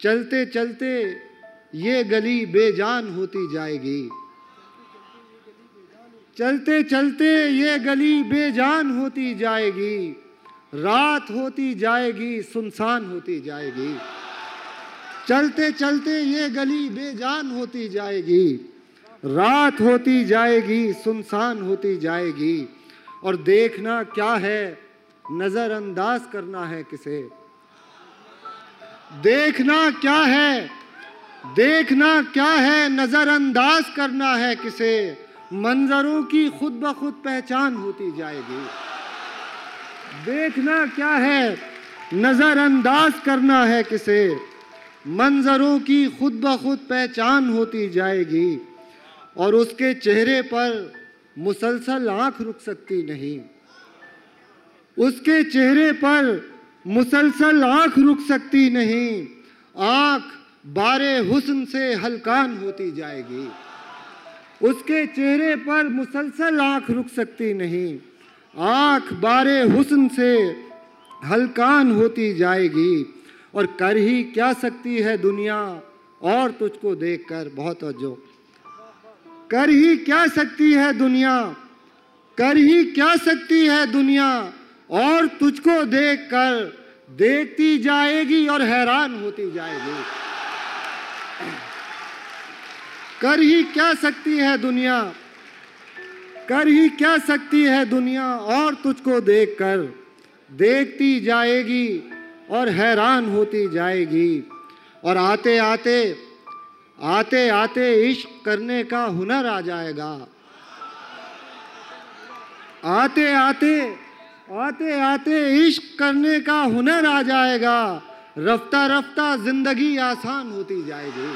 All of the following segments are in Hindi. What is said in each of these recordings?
चलते चलते ये गली बेजान होती जाएगी। चलते चलते ये गली बेजान होती जाएगी। रात होती जाएगी, सुनसान होती जाएगी। चलते चलते ये गली बेजान होती जाएगी। रात होती जाएगी, सुनसान होती जाएगी। और देखना क्या है, नजरअंदाज करना है किसे। देखना क्या है? देखना क्या है? नजरअंदाज करना है किसे? मंजरों की खुद ब खुद पहचान होती जाएगी। देखना क्या है? नजरअंदाज करना है किसे? मंजरों की खुद ब खुद पहचान होती जाएगी और उसके चेहरे पर मुसलसल आँख रुक सकती नहीं। उसके चेहरे पर मुसलसल आँख रुक सकती नहीं। आँख बारे हुस्न से हलकान होती जाएगी। उसके चेहरे पर मुसलसल आँख रुक सकती नहीं। आँख बारे हुस्न से हलकान होती जाएगी। और कर ही क्या सकती है दुनिया? और तुझको देखकर बहुत अजो। कर ही क्या सकती है दुनिया? कर ही क्या सकती है दुनिया? और तुझको देखकर देखती जाएगी और हैरान होती जाएगी। कर ही क्या सकती है दुनिया? कर ही क्या सकती है दुनिया? और तुझको देखकर देखती जाएगी और हैरान होती जाएगी। और आते आते आते आते इश्क करने का हुनर आ जाएगा। आते आते आते आते इश्क करने का हुनर आ जाएगा। रफ्ता रफ्ता ज़िंदगी आसान होती जाएगी।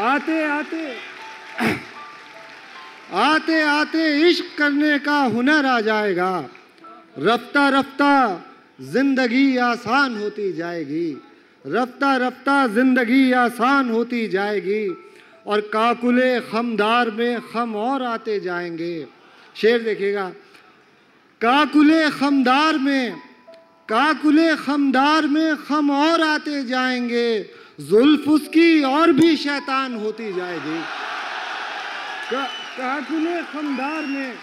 आते आते आते आते इश्क करने का हुनर आ जाएगा। रफ्ता रफ्ता ज़िंदगी आसान होती जाएगी। रफ्ता रफ्ता ज़िंदगी आसान होती जाएगी और काकुले खमदार में खम और आते जाएँगे। शेर देखिएगा काकुले खमदार में काकुले खमदार में खम और आते जाएँगे जुल्फ उसकी और भी शैतान होती जाएगी। का, काकुले खमदार में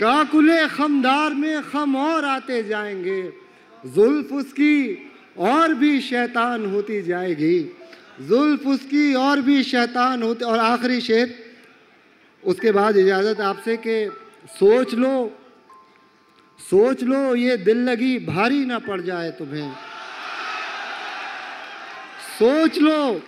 काकुले खमदार में खम और आते जाएँगे जुल्फ उसकी और भी शैतान होती जाएगी। जुल्फ उसकी और भी शैतान होती और आखिरी शेर उसके बाद इजाज़त आपसे कि सोच लो सोच लो, ये दिल लगी भारी ना पड़ जाए तुम्हें। सोच लो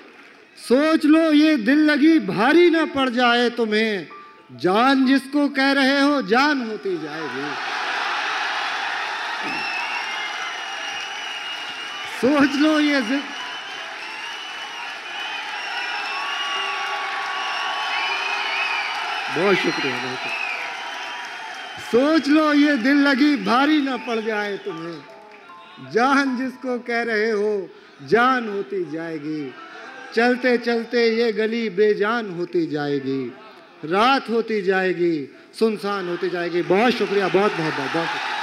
सोच लो, ये दिल लगी भारी ना पड़ जाए तुम्हें। जान जिसको कह रहे हो, जान होती जाएगी। सोच लो ये बहुत शुक्रिया बहुत शुक्रिया। सोच लो, ये दिल लगी भारी ना पड़ जाए तुम्हें। जान जिसको कह रहे हो, जान होती जाएगी। चलते चलते ये गली बेजान होती जाएगी। रात होती जाएगी, सुनसान होती जाएगी। बहुत शुक्रिया, बहुत बहुत बहुत बहुत शुक्रिया।